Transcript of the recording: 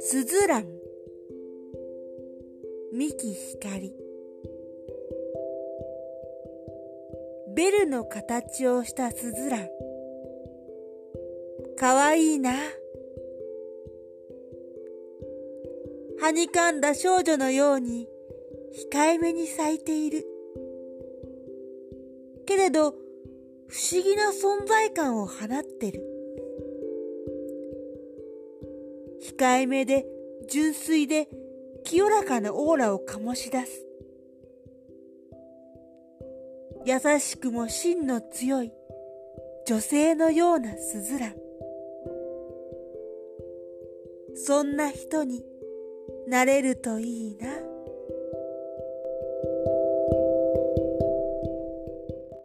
すずらん。三木ひかりベルの形をしたすずらん。かわいいな。はにかんだ少女のように控えめに咲いている。けれど不思議な存在感を放ってる。控えめで純粋で清らかなオーラを醸し出す。優しくも芯の強い。女性のようなすずらんそんな人になれるといいな。